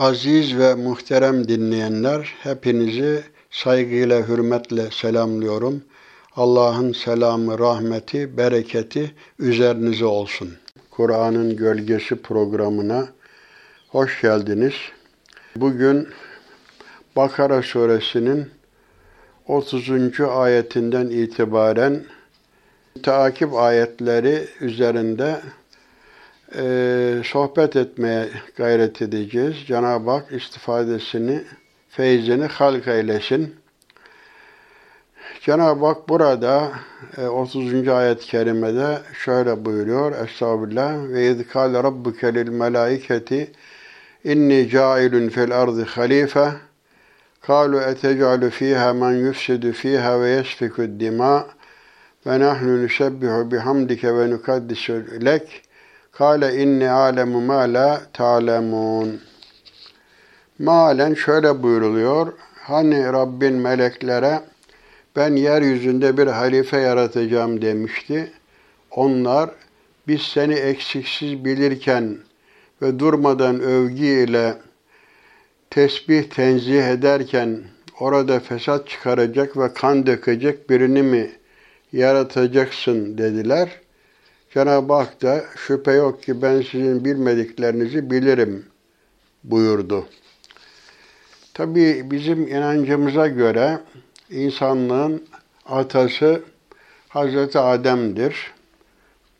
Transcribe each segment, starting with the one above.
Aziz ve muhterem dinleyenler, hepinizi saygıyla, hürmetle selamlıyorum. Allah'ın selamı, rahmeti, bereketi üzerinize olsun. Kur'an'ın Gölgesi programına hoş geldiniz. Bugün Bakara suresinin 30. ayetinden itibaren takip ayetleri üzerinde e, sohbet etmeye gayret edeceğiz. Cenab-ı Hak istifadesini, feyzini halk eylesin. Cenab-ı Hak burada e, 30. ayet-i kerimede şöyle buyuruyor. Estağfirullah. Ve iz kâle rabbuke lil melâiketi inni câilun fil ardı halife kâlu etecalu fîhâ men yufsidu fîhâ ve yesfikü dîmâ ve nahnu nusebbihu bihamdike ve nukaddisu lek.'' Kale inni alemu ma la ta'lemun. Malen şöyle buyuruluyor. Hani Rabbin meleklere ben yeryüzünde bir halife yaratacağım demişti. Onlar biz seni eksiksiz bilirken ve durmadan övgü ile tesbih tenzih ederken orada fesat çıkaracak ve kan dökecek birini mi yaratacaksın dediler.'' Cenab-ı Hak da şüphe yok ki ben sizin bilmediklerinizi bilirim buyurdu. Tabi bizim inancımıza göre insanlığın atası Hazreti Adem'dir.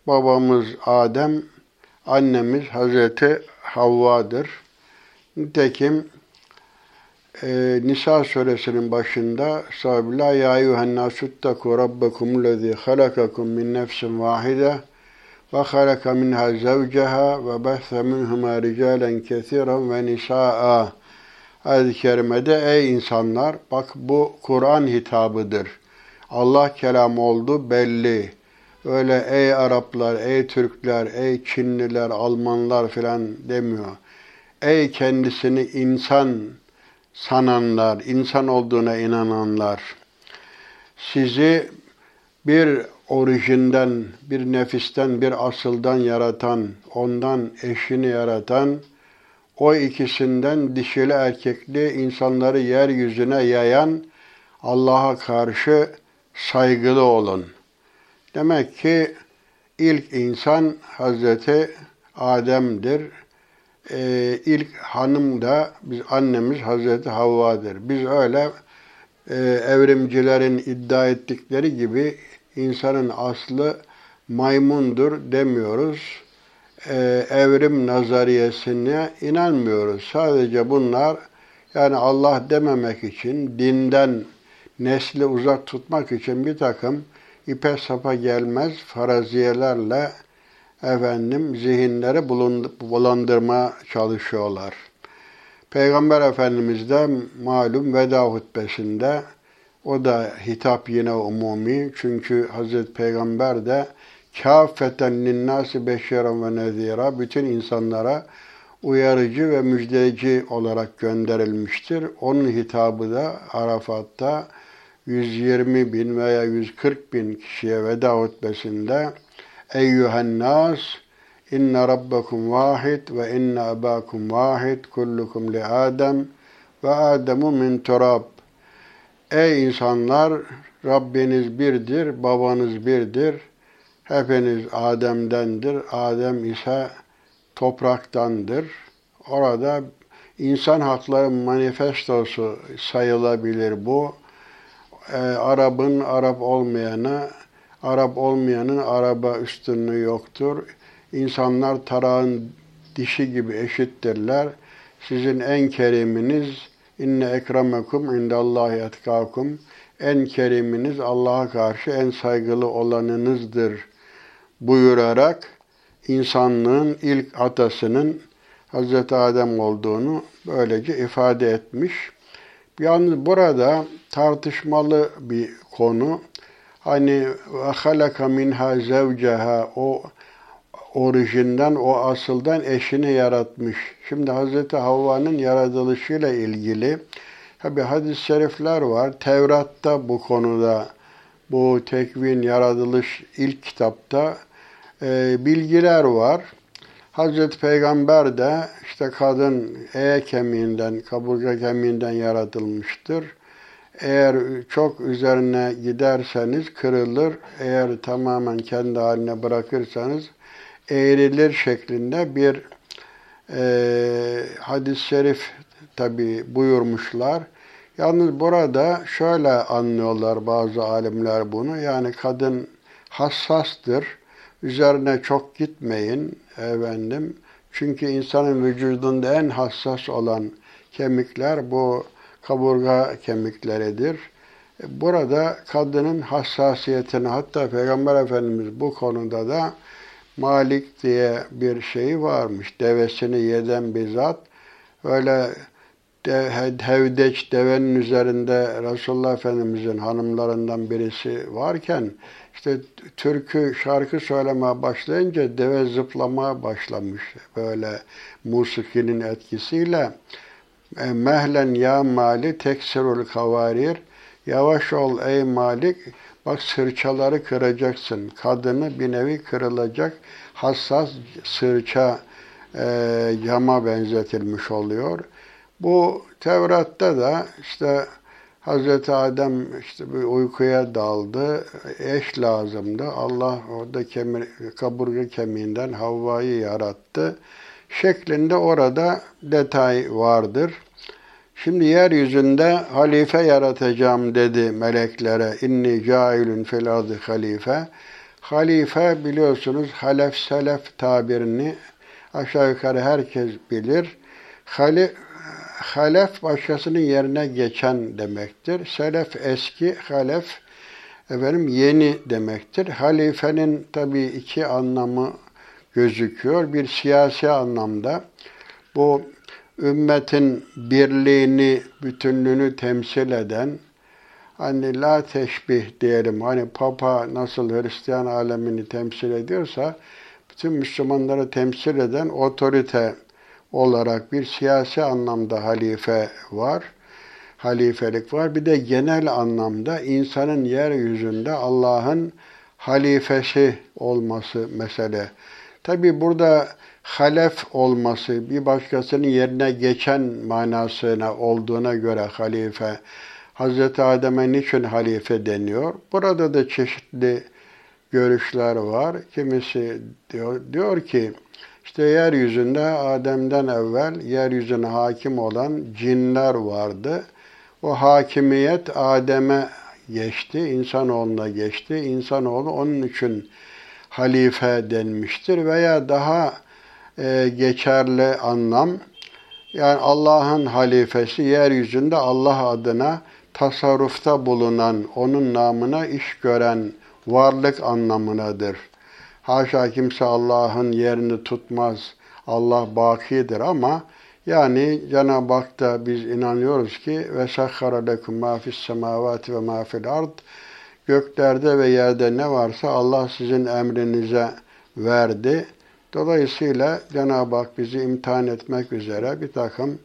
Babamız Adem, annemiz Hazreti Havva'dır. Nitekim e, Nisa suresinin başında Sabila ya eyyühen nasuttaku rabbekum lezi halakakum min nefsin vahide وخلق منها زوجها وبث منهما رجالا كثيرا ونساء Ayet-i Kerime'de ey insanlar bak bu Kur'an hitabıdır. Allah kelamı oldu belli. Öyle ey Araplar, ey Türkler, ey Çinliler, Almanlar filan demiyor. Ey kendisini insan sananlar, insan olduğuna inananlar. Sizi bir orijinden, bir nefisten, bir asıldan yaratan, ondan eşini yaratan, o ikisinden dişili erkekli insanları yeryüzüne yayan Allah'a karşı saygılı olun. Demek ki ilk insan Hazreti Adem'dir. Ee, ilk hanım da biz annemiz Hazreti Havva'dır. Biz öyle e, evrimcilerin iddia ettikleri gibi insanın aslı maymundur demiyoruz. Ee, evrim nazariyesine inanmıyoruz. Sadece bunlar yani Allah dememek için, dinden nesli uzak tutmak için bir takım ipe sapa gelmez faraziyelerle efendim zihinleri bulandırma çalışıyorlar. Peygamber Efendimiz de malum veda hutbesinde o da hitap yine umumi. Çünkü Hazreti Peygamber de kâfeten linnâsi beşeren ve nezîrâ bütün insanlara uyarıcı ve müjdeci olarak gönderilmiştir. Onun hitabı da Arafat'ta 120 bin veya 140 bin kişiye veda hutbesinde Eyyühen nas inne rabbekum vahid ve inne abakum vahid kullukum li Adem ve Ademu min turab Ey insanlar! Rabbiniz birdir, babanız birdir. Hepiniz Adem'dendir. Adem ise topraktandır. Orada insan hakları manifestosu sayılabilir bu. Ee, Arap'ın Arap olmayana, Arap olmayanın Arap'a üstünlüğü yoktur. İnsanlar tarağın dişi gibi eşittirler. Sizin en keriminiz İnne ekremekum indallahi etkakum. En keriminiz Allah'a karşı en saygılı olanınızdır buyurarak insanlığın ilk atasının Hz. Adem olduğunu böylece ifade etmiş. Yalnız burada tartışmalı bir konu. Hani halaka minha zevceha o orijinden, o asıldan eşini yaratmış. Şimdi Hz. Havva'nın yaratılışıyla ilgili tabi hadis-i şerifler var. Tevrat'ta bu konuda bu tekvin, yaratılış ilk kitapta e, bilgiler var. Hazreti Peygamber de işte kadın eye kemiğinden, kaburga kemiğinden yaratılmıştır. Eğer çok üzerine giderseniz kırılır. Eğer tamamen kendi haline bırakırsanız eğrilir şeklinde bir e, hadis-i şerif tabi buyurmuşlar. Yalnız burada şöyle anlıyorlar bazı alimler bunu. Yani kadın hassastır. Üzerine çok gitmeyin efendim. Çünkü insanın vücudunda en hassas olan kemikler bu kaburga kemikleridir. Burada kadının hassasiyetini hatta Peygamber Efendimiz bu konuda da Malik diye bir şey varmış. Devesini yeden bir zat. Öyle de, hevdeç devenin üzerinde Resulullah Efendimizin hanımlarından birisi varken işte türkü şarkı söylemeye başlayınca deve zıplamaya başlamış. Böyle musikinin etkisiyle e, mehlen ya mali teksirul kavarir yavaş ol ey malik bak sırçaları kıracaksın. Kadını bir nevi kırılacak hassas sırça e, cama benzetilmiş oluyor. Bu Tevrat'ta da işte Hazreti Adem işte bir uykuya daldı. Eş lazımdı. Allah orada kemir, kaburga kemiğinden Havva'yı yarattı. Şeklinde orada detay vardır. Şimdi yeryüzünde halife yaratacağım dedi meleklere. İnni cailun fil halife. Halife biliyorsunuz halef selef tabirini aşağı yukarı herkes bilir. Hali, halef başkasının yerine geçen demektir. Selef eski, halef efendim yeni demektir. Halifenin tabii iki anlamı gözüküyor. Bir siyasi anlamda bu ümmetin birliğini, bütünlüğünü temsil eden hani la teşbih diyelim. Hani Papa nasıl Hristiyan alemini temsil ediyorsa bütün Müslümanları temsil eden otorite olarak bir siyasi anlamda halife var. Halifelik var. Bir de genel anlamda insanın yeryüzünde Allah'ın halifesi olması mesele. Tabi burada halef olması, bir başkasının yerine geçen manasına olduğuna göre halife, Hz. Adem'e niçin halife deniyor? Burada da çeşitli görüşler var. Kimisi diyor, diyor ki, işte yeryüzünde Adem'den evvel yeryüzüne hakim olan cinler vardı. O hakimiyet Adem'e geçti, insanoğluna geçti. İnsanoğlu onun için halife denmiştir veya daha e, geçerli anlam yani Allah'ın halifesi yeryüzünde Allah adına tasarrufta bulunan, onun namına iş gören varlık anlamınadır. Haşa kimse Allah'ın yerini tutmaz. Allah bakidir ama yani Cenab-ı Hak da biz inanıyoruz ki ve sahhara lekum ma fis semavati ve ma fil ard göklerde ve yerde ne varsa Allah sizin emrinize verdi. Dolayısıyla Cenab-ı Hak bizi imtihan etmek üzere bir takım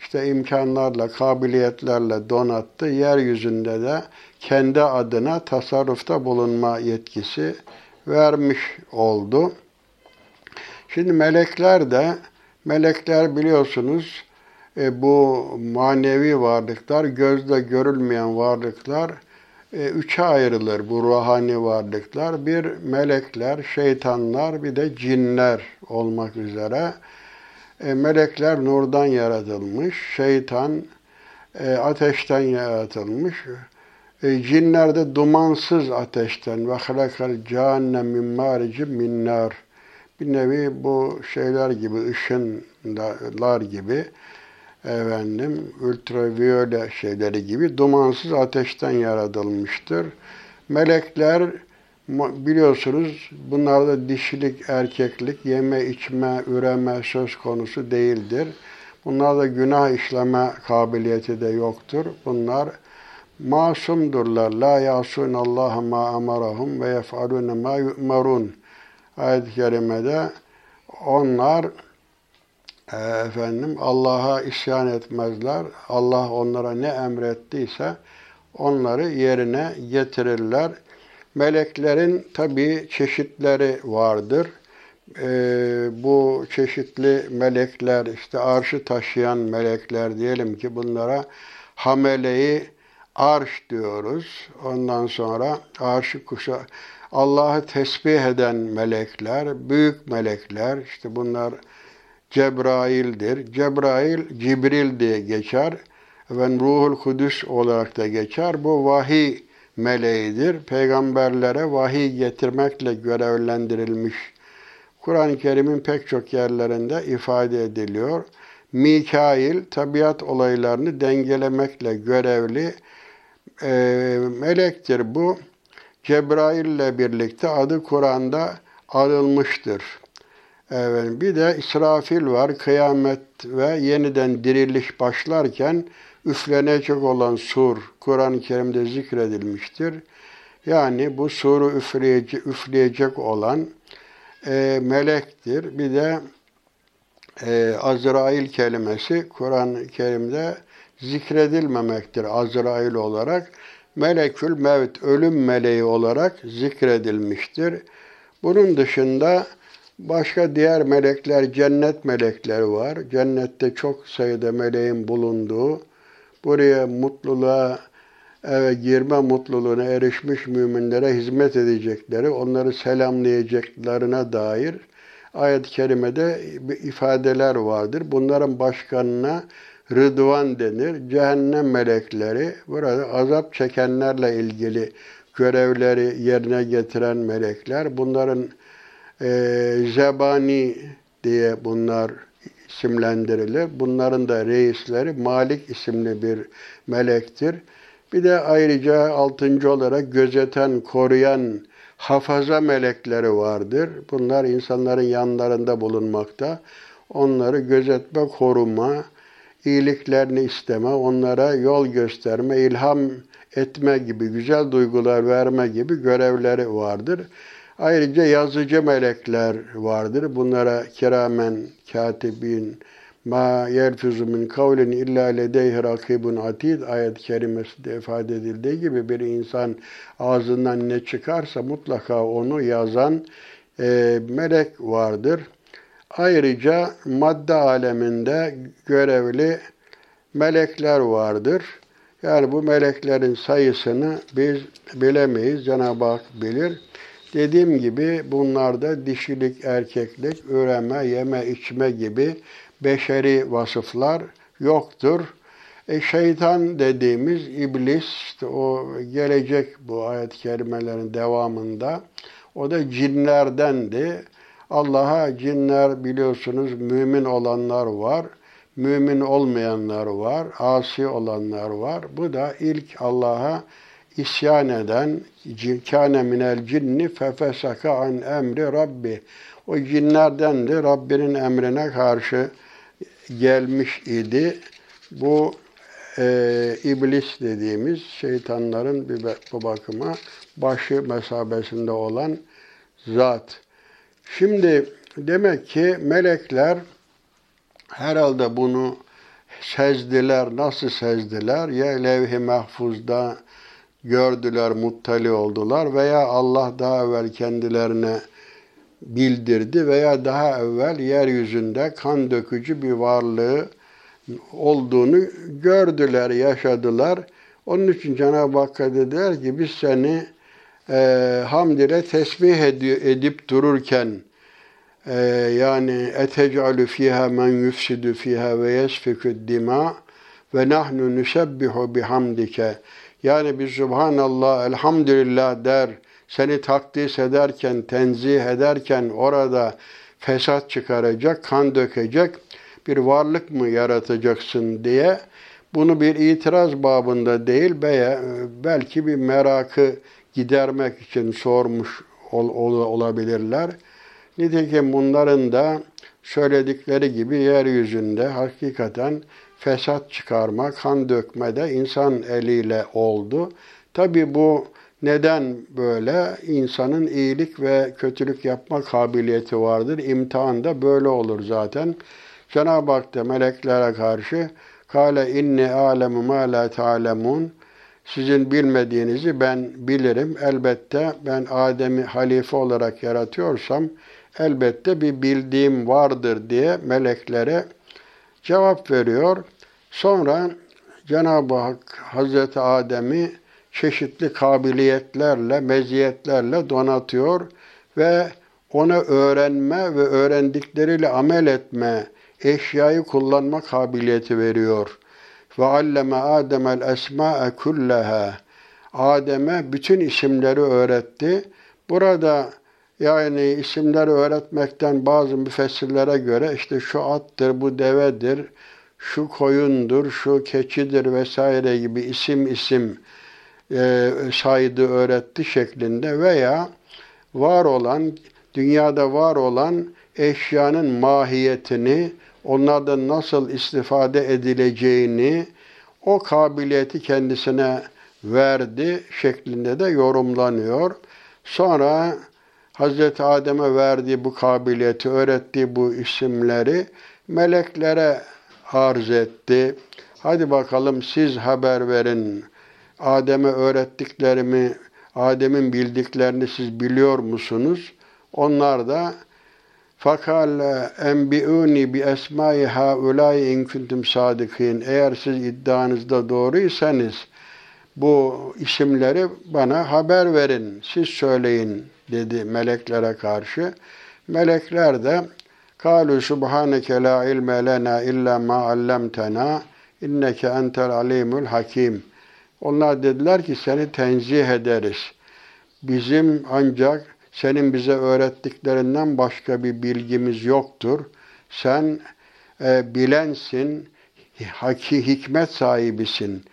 işte imkanlarla, kabiliyetlerle donattı. Yeryüzünde de kendi adına tasarrufta bulunma yetkisi vermiş oldu. Şimdi melekler de, melekler biliyorsunuz e, bu manevi varlıklar, gözle görülmeyen varlıklar e, üçe ayrılır bu ruhani varlıklar. Bir melekler, şeytanlar, bir de cinler olmak üzere. E, melekler nurdan yaratılmış, şeytan e, ateşten yaratılmış. E, cinler de dumansız ateşten ve halakal cehennem min marici min. Bir nevi bu şeyler gibi, ışınlar gibi efendim ultraviyole şeyleri gibi dumansız ateşten yaratılmıştır. Melekler biliyorsunuz bunlarda dişilik, erkeklik, yeme, içme, üreme söz konusu değildir. Bunlarda günah işleme kabiliyeti de yoktur. Bunlar masumdurlar. La yasun Allah ma amarahum ve yef'alun ma yu'marun. Ayet-i kerimede onlar e, efendim Allah'a isyan etmezler. Allah onlara ne emrettiyse onları yerine getirirler. Meleklerin tabi çeşitleri vardır. e, bu çeşitli melekler, işte arşı taşıyan melekler diyelim ki bunlara hameleyi arş diyoruz. Ondan sonra arşı kuşa Allah'ı tesbih eden melekler, büyük melekler, işte bunlar Cebrail'dir. Cebrail, Cibril diye geçer. Ve Ruhul Kudüs olarak da geçer. Bu vahiy meleğidir. Peygamberlere vahiy getirmekle görevlendirilmiş. Kur'an-ı Kerim'in pek çok yerlerinde ifade ediliyor. Mikail tabiat olaylarını dengelemekle görevli e, melektir bu. Cebrail ile birlikte adı Kur'an'da arılmıştır. Evet, bir de İsrafil var. Kıyamet ve yeniden diriliş başlarken üflenecek olan sur Kur'an-ı Kerim'de zikredilmiştir. Yani bu suru üfleyecek, üfleyecek olan e, melektir. Bir de e, Azrail kelimesi Kur'an-ı Kerim'de zikredilmemektir Azrail olarak. Melekül Mevt, ölüm meleği olarak zikredilmiştir. Bunun dışında başka diğer melekler, cennet melekleri var. Cennette çok sayıda meleğin bulunduğu, buraya mutluluğa eve girme mutluluğuna erişmiş müminlere hizmet edecekleri, onları selamlayacaklarına dair ayet-i kerimede ifadeler vardır. Bunların başkanına Rıdvan denir. Cehennem melekleri burada azap çekenlerle ilgili görevleri yerine getiren melekler. Bunların e, zebani diye bunlar isimlendirilir. Bunların da reisleri Malik isimli bir melektir. Bir de ayrıca altıncı olarak gözeten, koruyan hafaza melekleri vardır. Bunlar insanların yanlarında bulunmakta. Onları gözetme, koruma, iyiliklerini isteme, onlara yol gösterme, ilham etme gibi, güzel duygular verme gibi görevleri vardır. Ayrıca yazıcı melekler vardır. Bunlara kiramen, katibin, ma yelfuzu min kavlin illa ledeyhi rakibun atid ayet-i kerimesinde ifade edildiği gibi bir insan ağzından ne çıkarsa mutlaka onu yazan e, melek vardır. Ayrıca madde aleminde görevli melekler vardır. Yani bu meleklerin sayısını biz bilemeyiz. Cenab-ı Hak bilir. Dediğim gibi bunlarda dişilik, erkeklik, üreme, yeme, içme gibi beşeri vasıflar yoktur. E şeytan dediğimiz iblis, işte o gelecek bu ayet-i kerimelerin devamında, o da cinlerdendi. Allah'a cinler biliyorsunuz mümin olanlar var, mümin olmayanlar var, asi olanlar var. Bu da ilk Allah'a isyan eden kâne minel cinni fefesaka an emri rabbi. O cinlerdendi. Rabbinin emrine karşı gelmiş idi. Bu e, iblis dediğimiz şeytanların bir bu bakıma başı mesabesinde olan zat. Şimdi demek ki melekler herhalde bunu sezdiler. Nasıl sezdiler? Ya levh-i mahfuzda gördüler, muttali oldular veya Allah daha evvel kendilerine bildirdi veya daha evvel yeryüzünde kan dökücü bir varlığı olduğunu gördüler, yaşadılar. Onun için Cenab-ı Hakk'a dediler ki biz seni e, hamd ile tesbih edip dururken e, yani etecalü fiha men yufsidu fiha ve yesfikü dima ve nahnu nusebbihu bihamdike yani biz Subhanallah, Elhamdülillah der, seni takdis ederken, tenzih ederken orada fesat çıkaracak, kan dökecek bir varlık mı yaratacaksın diye bunu bir itiraz babında değil belki bir merakı gidermek için sormuş ol, ol, olabilirler. Nitekim bunların da söyledikleri gibi yeryüzünde hakikaten fesat çıkarma, kan dökme de insan eliyle oldu. Tabi bu neden böyle? İnsanın iyilik ve kötülük yapma kabiliyeti vardır. İmtihan da böyle olur zaten. Cenab-ı Hak da meleklere karşı Kale inni alemu ma la ta'lemun. Sizin bilmediğinizi ben bilirim. Elbette ben Adem'i halife olarak yaratıyorsam elbette bir bildiğim vardır diye meleklere cevap veriyor. Sonra Cenab-ı Hak Hazreti Adem'i çeşitli kabiliyetlerle, meziyetlerle donatıyor ve ona öğrenme ve öğrendikleriyle amel etme, eşyayı kullanma kabiliyeti veriyor. Ve alleme Adem'el esma'e kullaha. Adem'e bütün isimleri öğretti. Burada yani isimleri öğretmekten bazı müfessirlere göre işte şu attır, bu devedir, şu koyundur, şu keçidir vesaire gibi isim isim e, saydı öğretti şeklinde veya var olan, dünyada var olan eşyanın mahiyetini, onlardan nasıl istifade edileceğini, o kabiliyeti kendisine verdi şeklinde de yorumlanıyor. Sonra Hazreti Adem'e verdiği bu kabiliyeti, öğrettiği bu isimleri meleklere arz etti. Hadi bakalım siz haber verin. Adem'e öğrettiklerimi, Adem'in bildiklerini siz biliyor musunuz? Onlar da fakal enbiuni bi esmai haulai in kuntum sadikin. Eğer siz iddianızda doğruysanız bu isimleri bana haber verin, siz söyleyin dedi meleklere karşı. Melekler de Kalu subhaneke la ilme lena illa ma allamtena inneke entel alimul hakim. Onlar dediler ki seni tenzih ederiz. Bizim ancak senin bize öğrettiklerinden başka bir bilgimiz yoktur. Sen e, bilensin, haki hikmet sahibisin.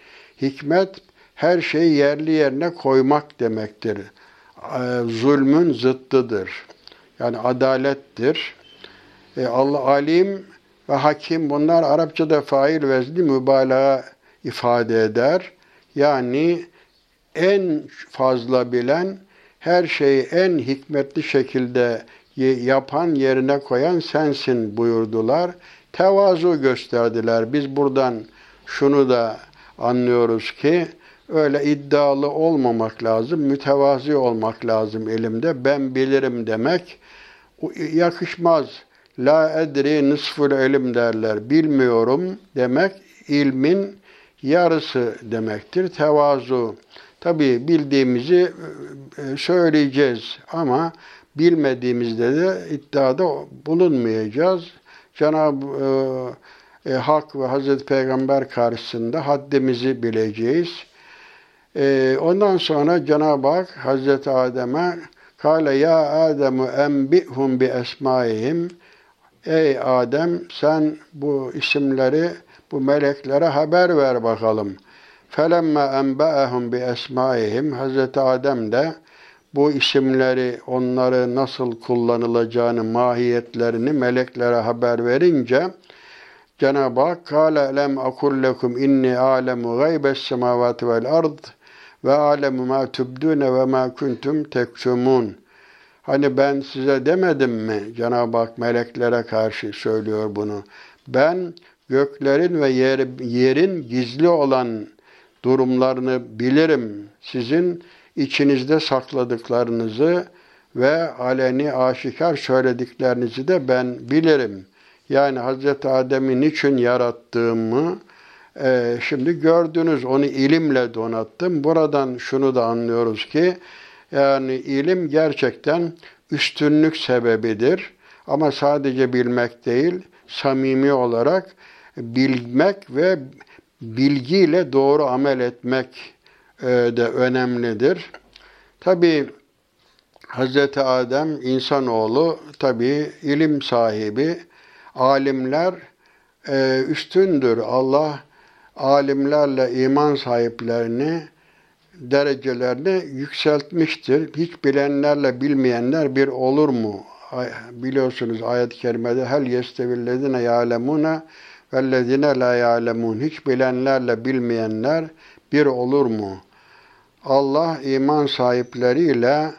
Hikmet her şeyi yerli yerine koymak demektir. E, zulmün zıttıdır. Yani adalettir. E, Allah alim ve hakim bunlar Arapçada fail vezni mübalağa ifade eder. Yani en fazla bilen, her şeyi en hikmetli şekilde yapan, yerine koyan sensin buyurdular. Tevazu gösterdiler. Biz buradan şunu da anlıyoruz ki öyle iddialı olmamak lazım, mütevazi olmak lazım elimde. Ben bilirim demek yakışmaz. La edri nisful ilim derler. Bilmiyorum demek ilmin yarısı demektir. Tevazu. Tabi bildiğimizi e, söyleyeceğiz ama bilmediğimizde de iddiada bulunmayacağız. Cenab-ı e, e, Hak ve Hazreti Peygamber karşısında haddimizi bileceğiz. E, ondan sonra Cenab-ı Hak Hazreti Adem'e Kale ya Ademu enbihum bi esmaihim. Ey Adem sen bu isimleri bu meleklere haber ver bakalım. Felemme enba'ehum bi esmaihim. Hazreti Adem de bu isimleri onları nasıl kullanılacağını, mahiyetlerini meleklere haber verince Cenab-ı Hak kâle lem akul lekum inni alemu gaybes semavati vel ard ve alemu ma tubdune ve ma kuntum tektumun. Hani ben size demedim mi? Cenab-ı Hak meleklere karşı söylüyor bunu. Ben göklerin ve yer, yerin gizli olan durumlarını bilirim. Sizin içinizde sakladıklarınızı ve aleni aşikar söylediklerinizi de ben bilirim. Yani Hazreti Adem'i niçin yarattığımı e, şimdi gördünüz. Onu ilimle donattım. Buradan şunu da anlıyoruz ki yani ilim gerçekten üstünlük sebebidir. Ama sadece bilmek değil, samimi olarak bilmek ve bilgiyle doğru amel etmek e, de önemlidir. Tabi Hz. Adem insanoğlu tabi ilim sahibi, alimler e, üstündür. Allah alimlerle iman sahiplerini derecelerini yükseltmiştir. Hiç bilenlerle bilmeyenler bir olur mu? Biliyorsunuz ayet-i kerimede hel yestevillezine ya'lemune vellezine la ya'lemun. Hiç bilenlerle bilmeyenler bir olur mu? Allah iman sahipleriyle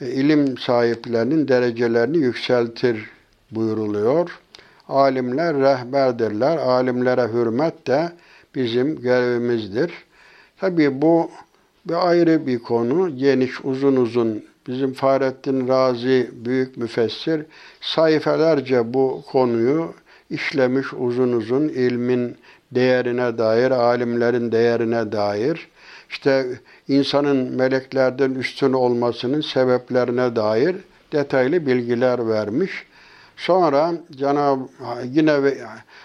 e, ilim sahiplerinin derecelerini yükseltir buyuruluyor. Alimler rehberdirler. Alimlere hürmet de bizim görevimizdir. Tabi bu bir ayrı bir konu. Geniş uzun uzun bizim Fahrettin Razi büyük müfessir sayfelerce bu konuyu işlemiş uzun uzun ilmin değerine dair, alimlerin değerine dair, işte insanın meleklerden üstün olmasının sebeplerine dair detaylı bilgiler vermiş. Sonra Cenab yine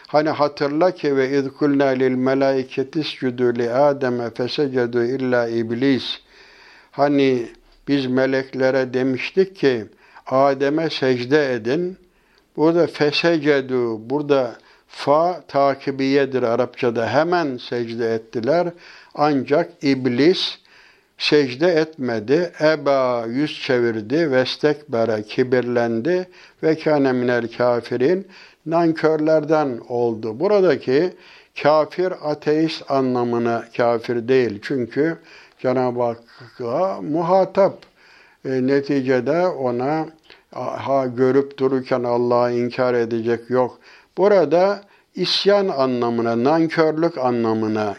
hani hatırla ki ve izkulna lil melaiketi iscudu li Adem'e fesecedu illa iblis. Hani biz meleklere demiştik ki Adem'e secde edin. Burada fesecedu, burada fa takibiyedir Arapçada. Hemen secde ettiler. Ancak iblis secde etmedi. Eba yüz çevirdi. Vestekbere kibirlendi. Ve kâne minel kafirin. Nankörlerden oldu. Buradaki kafir ateist anlamına kafir değil. Çünkü Cenab-ı Hakk'a muhatap. E, neticede ona ha görüp dururken Allah'ı inkar edecek yok. Burada isyan anlamına, nankörlük anlamına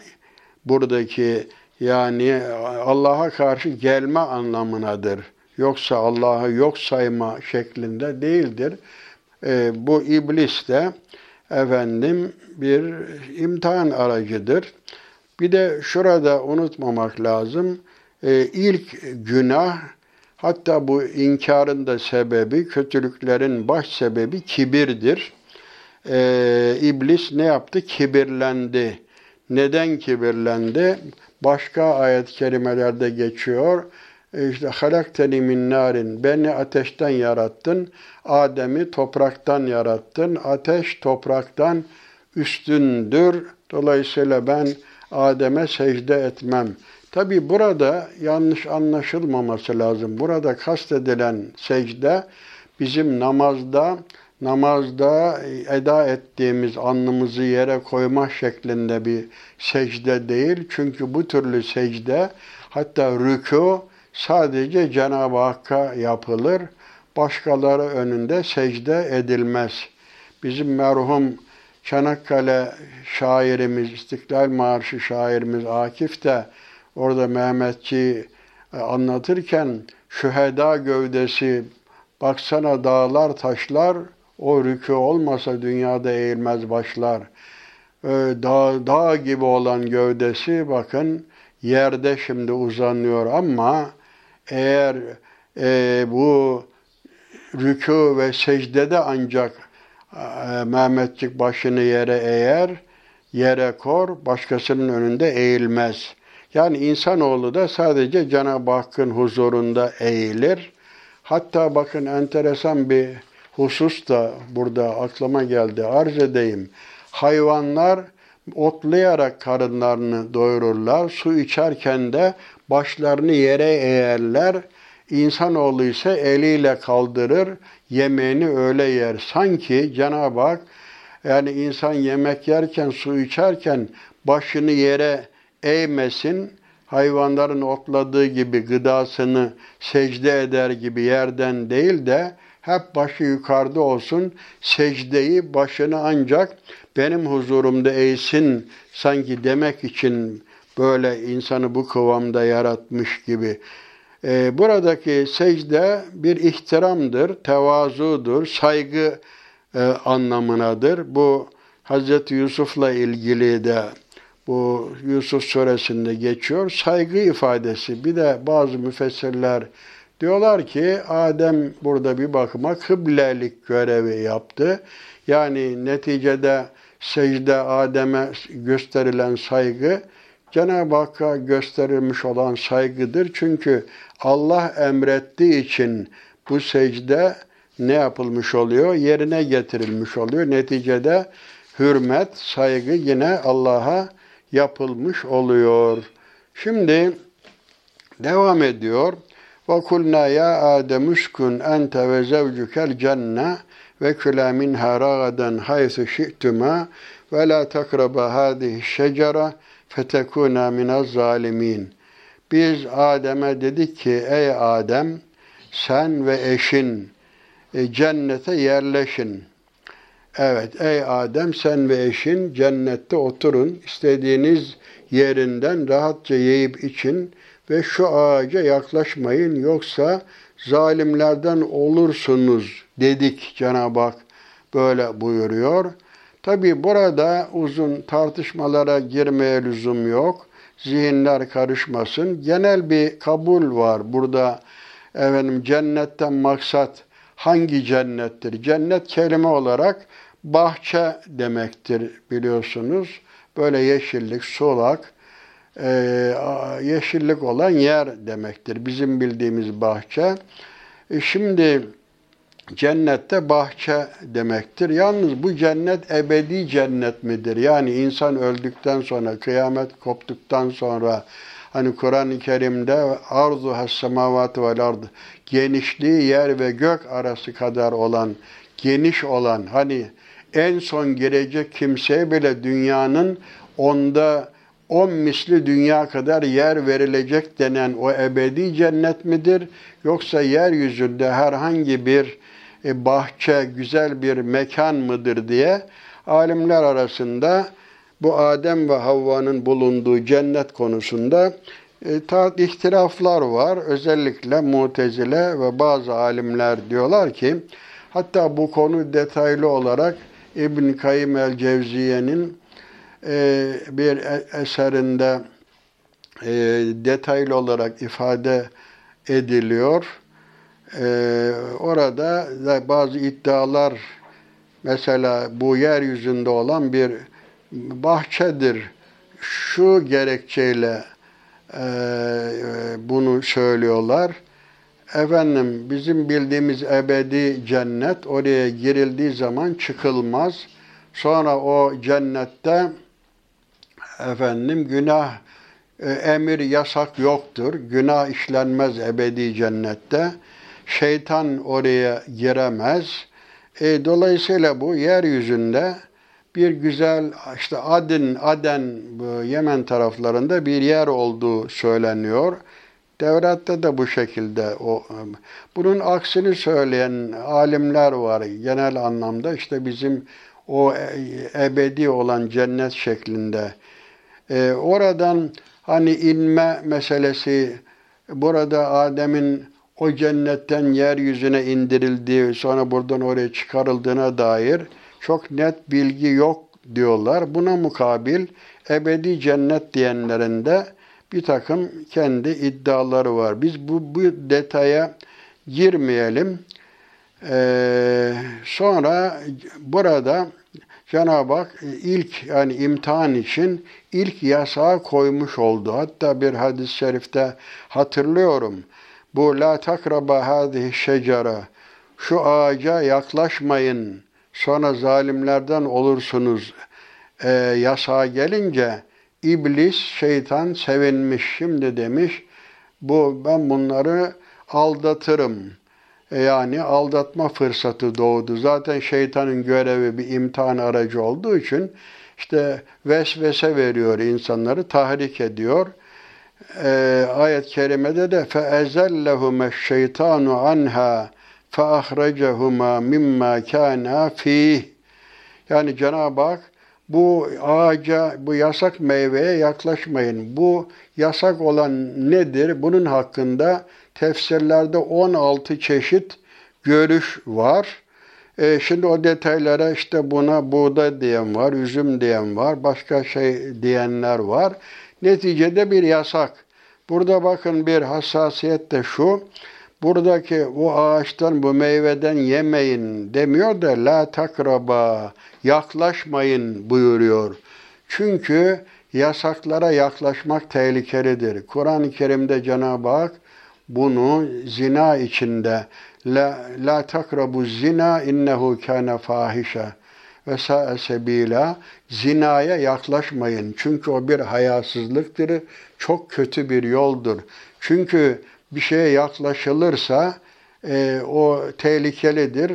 buradaki yani Allah'a karşı gelme anlamınadır. Yoksa Allah'ı yok sayma şeklinde değildir. E, bu iblis de efendim bir imtihan aracıdır. Bir de şurada unutmamak lazım. E, ilk günah hatta bu inkarın da sebebi, kötülüklerin baş sebebi kibirdir. E, iblis ne yaptı? Kibirlendi. Neden kibirlendi? Başka ayet-i kerimelerde geçiyor. E, işte halakteni min narin, beni ateşten yarattın, Adem'i topraktan yarattın, ateş topraktan üstündür. Dolayısıyla ben Adem'e secde etmem. Tabi burada yanlış anlaşılmaması lazım. Burada kastedilen secde bizim namazda namazda eda ettiğimiz alnımızı yere koyma şeklinde bir secde değil. Çünkü bu türlü secde hatta rükû sadece Cenab-ı Hakk'a yapılır. Başkaları önünde secde edilmez. Bizim merhum Çanakkale şairimiz, İstiklal Marşı şairimiz Akif de orada Mehmetçi e, anlatırken şüheda gövdesi baksana dağlar taşlar o rükû olmasa dünyada eğilmez başlar. Ee, dağ, dağ gibi olan gövdesi bakın yerde şimdi uzanıyor ama eğer e, bu rükû ve secdede ancak e, Mehmetçik başını yere eğer, yere kor, başkasının önünde eğilmez. Yani insanoğlu da sadece Cenab-ı Hakk'ın huzurunda eğilir. Hatta bakın enteresan bir husus da burada aklıma geldi. Arz edeyim. Hayvanlar otlayarak karınlarını doyururlar. Su içerken de başlarını yere eğerler. İnsanoğlu ise eliyle kaldırır, yemeğini öyle yer. Sanki Cenab-ı Hak yani insan yemek yerken, su içerken başını yere eğmesin, hayvanların otladığı gibi gıdasını secde eder gibi yerden değil de hep başı yukarıda olsun. Secdeyi başını ancak benim huzurumda eğsin sanki demek için böyle insanı bu kıvamda yaratmış gibi. Ee, buradaki secde bir ihtiramdır, tevazudur, saygı e, anlamınadır. Bu Hz. Yusuf'la ilgili de bu Yusuf suresinde geçiyor. Saygı ifadesi. Bir de bazı müfessirler Diyorlar ki Adem burada bir bakıma kıblelik görevi yaptı. Yani neticede secde Adem'e gösterilen saygı Cenab-ı Hakk'a gösterilmiş olan saygıdır. Çünkü Allah emrettiği için bu secde ne yapılmış oluyor? Yerine getirilmiş oluyor. Neticede hürmet, saygı yine Allah'a yapılmış oluyor. Şimdi devam ediyor. Ve kulna ya Adem uskun ente ve zevcükel cenne ve kula minha ragadan haythu şi'tuma ve la takraba hadihi şecere fetekuna minez zalimin. Biz Adem'e dedik ki ey Adem sen ve eşin e, cennete yerleşin. Evet ey Adem sen ve eşin cennette oturun. istediğiniz yerinden rahatça yiyip için ve şu ağaca yaklaşmayın yoksa zalimlerden olursunuz dedik Cenab-ı Hak böyle buyuruyor. Tabi burada uzun tartışmalara girmeye lüzum yok. Zihinler karışmasın. Genel bir kabul var. Burada efendim cennetten maksat hangi cennettir? Cennet kelime olarak bahçe demektir biliyorsunuz. Böyle yeşillik, solak, yeşillik olan yer demektir. Bizim bildiğimiz bahçe. E şimdi cennette bahçe demektir. Yalnız bu cennet ebedi cennet midir? Yani insan öldükten sonra, kıyamet koptuktan sonra hani Kur'an-ı Kerim'de arzu has-semavat vel ard genişliği yer ve gök arası kadar olan, geniş olan hani en son girecek kimseye bile dünyanın onda on misli dünya kadar yer verilecek denen o ebedi cennet midir? Yoksa yeryüzünde herhangi bir e, bahçe, güzel bir mekan mıdır diye alimler arasında bu Adem ve Havva'nın bulunduğu cennet konusunda e, ta ihtilaflar var. Özellikle Mutezile ve bazı alimler diyorlar ki hatta bu konu detaylı olarak İbn Kayyim el-Cevziye'nin e, bir e, eserinde e, detaylı olarak ifade ediliyor. E, orada da bazı iddialar mesela bu yeryüzünde olan bir bahçedir. Şu gerekçeyle e, bunu söylüyorlar. Efendim bizim bildiğimiz ebedi cennet oraya girildiği zaman çıkılmaz. Sonra o cennette efendim günah e, emir yasak yoktur. Günah işlenmez ebedi cennette. Şeytan oraya giremez. E, dolayısıyla bu yeryüzünde bir güzel işte Adin, Aden Yemen taraflarında bir yer olduğu söyleniyor. Devratta da bu şekilde o bunun aksini söyleyen alimler var genel anlamda işte bizim o e, ebedi olan cennet şeklinde. Ee, oradan hani inme meselesi burada Adem'in o cennetten yeryüzüne indirildiği sonra buradan oraya çıkarıldığına dair çok net bilgi yok diyorlar. Buna mukabil ebedi cennet diyenlerin de bir takım kendi iddiaları var. Biz bu, bu detaya girmeyelim. Ee, sonra burada Cenab-ı Hak ilk yani imtihan için ilk yasağı koymuş oldu. Hatta bir hadis-i şerifte hatırlıyorum. Bu la takraba hadihi şecera şu ağaca yaklaşmayın sonra zalimlerden olursunuz e, yasağa gelince iblis, şeytan sevinmiş. Şimdi demiş bu ben bunları aldatırım. E, yani aldatma fırsatı doğdu. Zaten şeytanın görevi bir imtihan aracı olduğu için işte vesvese veriyor insanları, tahrik ediyor. Ee, ayet-i kerimede de فَاَزَلَّهُمَ الشَّيْطَانُ عَنْهَا فَاَخْرَجَهُمَا مِمَّا كَانَا ف۪يهِ Yani Cenab-ı Hak bu ağaca, bu yasak meyveye yaklaşmayın. Bu yasak olan nedir? Bunun hakkında tefsirlerde 16 çeşit görüş var. E, şimdi o detaylara işte buna buğday diyen var, üzüm diyen var, başka şey diyenler var. Neticede bir yasak. Burada bakın bir hassasiyet de şu. Buradaki bu ağaçtan, bu meyveden yemeyin demiyor da la takraba, yaklaşmayın buyuruyor. Çünkü yasaklara yaklaşmak tehlikelidir. Kur'an-ı Kerim'de Cenab-ı Hak bunu zina içinde la, la takrabu zina innehu kana fahişe ve sa'a sebila zinaya yaklaşmayın. Çünkü o bir hayasızlıktır. Çok kötü bir yoldur. Çünkü bir şeye yaklaşılırsa e, o tehlikelidir.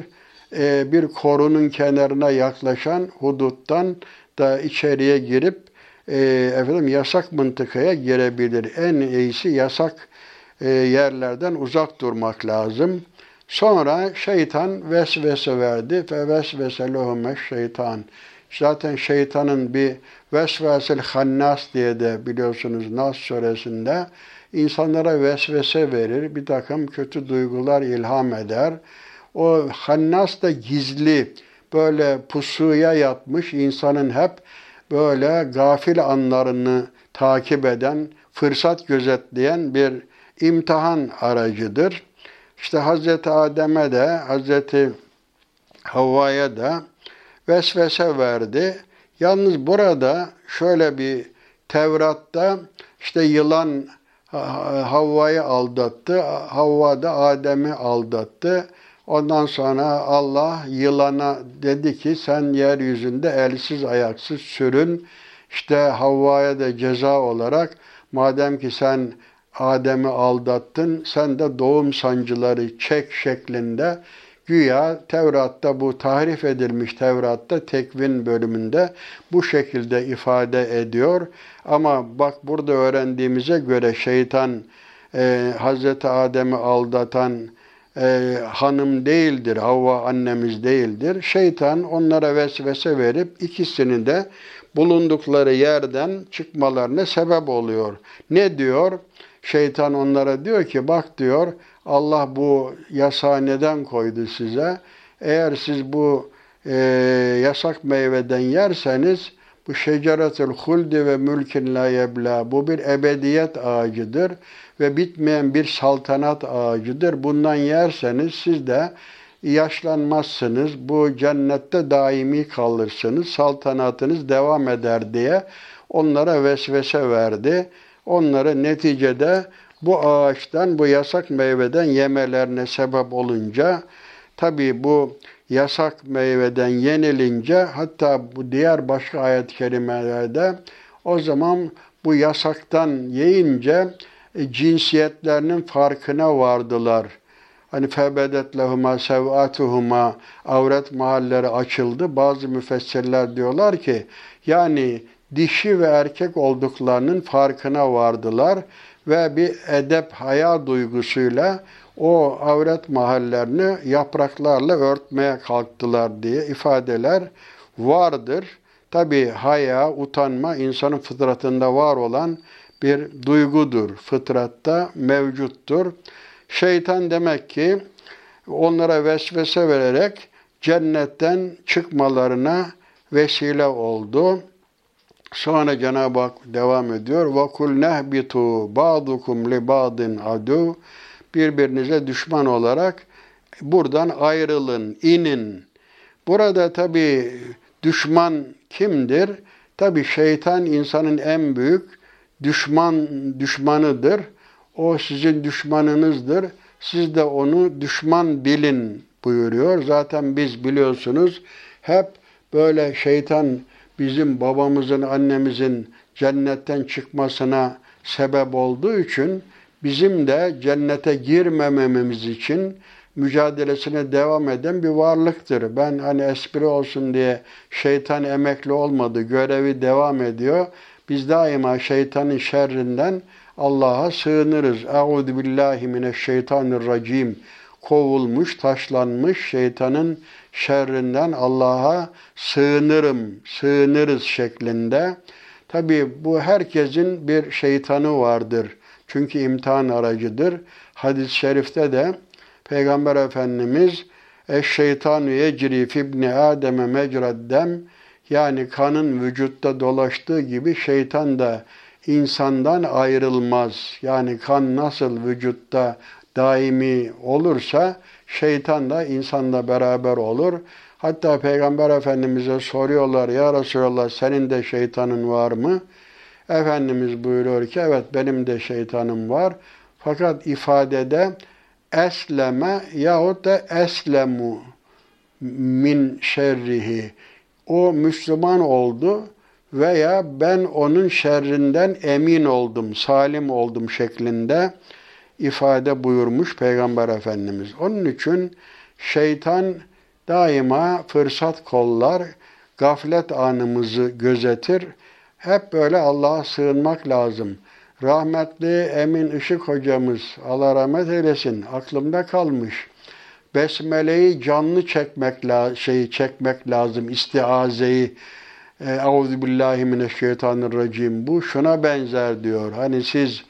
E, bir korunun kenarına yaklaşan huduttan da içeriye girip e, efendim yasak mıntıkaya girebilir. En iyisi yasak yerlerden uzak durmak lazım. Sonra şeytan vesvese verdi. Fe vesvese lehume şeytan. Zaten şeytanın bir Vesvesil Hannas diye de biliyorsunuz Nas suresinde insanlara vesvese verir, bir takım kötü duygular ilham eder. O Hannas da gizli, böyle pusuya yatmış insanın hep böyle gafil anlarını takip eden, fırsat gözetleyen bir imtihan aracıdır. İşte Hazreti Adem'e de, Hazreti Havva'ya da vesvese verdi. Yalnız burada şöyle bir Tevrat'ta işte yılan Havva'yı aldattı, Havva da Adem'i aldattı. Ondan sonra Allah yılana dedi ki sen yeryüzünde elsiz ayaksız sürün. İşte Havva'ya da ceza olarak madem ki sen Adem'i aldattın, sen de doğum sancıları çek şeklinde güya Tevrat'ta bu tahrif edilmiş Tevrat'ta tekvin bölümünde bu şekilde ifade ediyor. Ama bak burada öğrendiğimize göre şeytan e, Hazreti Adem'i aldatan e, hanım değildir, Havva annemiz değildir. Şeytan onlara vesvese verip ikisini de bulundukları yerden çıkmalarına sebep oluyor. Ne diyor? Şeytan onlara diyor ki bak diyor Allah bu yasağı neden koydu size? Eğer siz bu e, yasak meyveden yerseniz bu şeceretül huldi ve mülkin la yebla. Bu bir ebediyet ağacıdır ve bitmeyen bir saltanat ağacıdır. Bundan yerseniz siz de yaşlanmazsınız. Bu cennette daimi kalırsınız. Saltanatınız devam eder diye onlara vesvese verdi. Onları neticede bu ağaçtan, bu yasak meyveden yemelerine sebep olunca tabi bu yasak meyveden yenilince hatta bu diğer başka ayet-i kerimelerde o zaman bu yasaktan yiyince e, cinsiyetlerinin farkına vardılar. Hani febedet lehuma sevatuhuma avret mahalleri açıldı. Bazı müfessirler diyorlar ki yani dişi ve erkek olduklarının farkına vardılar ve bir edep haya duygusuyla o avret mahallerini yapraklarla örtmeye kalktılar diye ifadeler vardır. Tabi haya, utanma insanın fıtratında var olan bir duygudur. Fıtratta mevcuttur. Şeytan demek ki onlara vesvese vererek cennetten çıkmalarına vesile oldu. Sonra Cenab-ı Hak devam ediyor. Vakul nehbitu ba'dukum li ba'din adu. Birbirinize düşman olarak buradan ayrılın, inin. Burada tabi düşman kimdir? Tabi şeytan insanın en büyük düşman düşmanıdır. O sizin düşmanınızdır. Siz de onu düşman bilin buyuruyor. Zaten biz biliyorsunuz hep böyle şeytan bizim babamızın, annemizin cennetten çıkmasına sebep olduğu için bizim de cennete girmememiz için mücadelesine devam eden bir varlıktır. Ben hani espri olsun diye şeytan emekli olmadı, görevi devam ediyor. Biz daima şeytanın şerrinden Allah'a sığınırız. Euzu billahi mineşşeytanirracim. Kovulmuş, taşlanmış şeytanın şerrinden Allah'a sığınırım, sığınırız şeklinde. Tabi bu herkesin bir şeytanı vardır. Çünkü imtihan aracıdır. Hadis-i şerifte de Peygamber Efendimiz Eşşeytanu yecri fibni Adem'e mecraddem yani kanın vücutta dolaştığı gibi şeytan da insandan ayrılmaz. Yani kan nasıl vücutta daimi olursa şeytan da insanla beraber olur. Hatta Peygamber Efendimiz'e soruyorlar ya Resulallah senin de şeytanın var mı? Efendimiz buyuruyor ki evet benim de şeytanım var. Fakat ifadede esleme yahut da eslemu min şerrihi. O Müslüman oldu veya ben onun şerrinden emin oldum, salim oldum şeklinde ifade buyurmuş Peygamber Efendimiz. Onun için şeytan daima fırsat kollar, gaflet anımızı gözetir. Hep böyle Allah'a sığınmak lazım. Rahmetli Emin Işık hocamız, Allah rahmet eylesin, aklımda kalmış. Besmele'yi canlı çekmek, şeyi çekmek lazım, istiazeyi. e, Euzu billahi mineşşeytanirracim. Bu şuna benzer diyor. Hani siz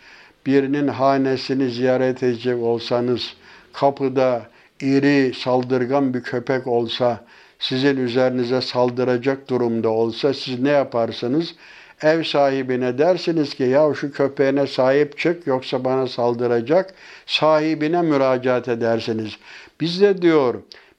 birinin hanesini ziyaret edecek olsanız kapıda iri saldırgan bir köpek olsa sizin üzerinize saldıracak durumda olsa siz ne yaparsınız? Ev sahibine dersiniz ki ya şu köpeğine sahip çık yoksa bana saldıracak. Sahibine müracaat edersiniz. Biz de diyor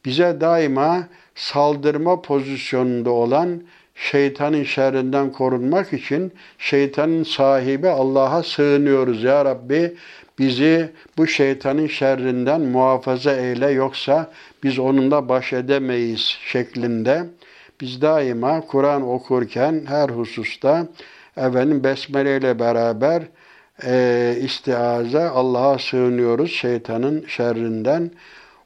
bize daima saldırma pozisyonunda olan şeytanın şerrinden korunmak için şeytanın sahibi Allah'a sığınıyoruz. Ya Rabbi bizi bu şeytanın şerrinden muhafaza eyle yoksa biz onunla baş edemeyiz şeklinde. Biz daima Kur'an okurken her hususta efendim besmele ile beraber e, istiaze Allah'a sığınıyoruz şeytanın şerrinden.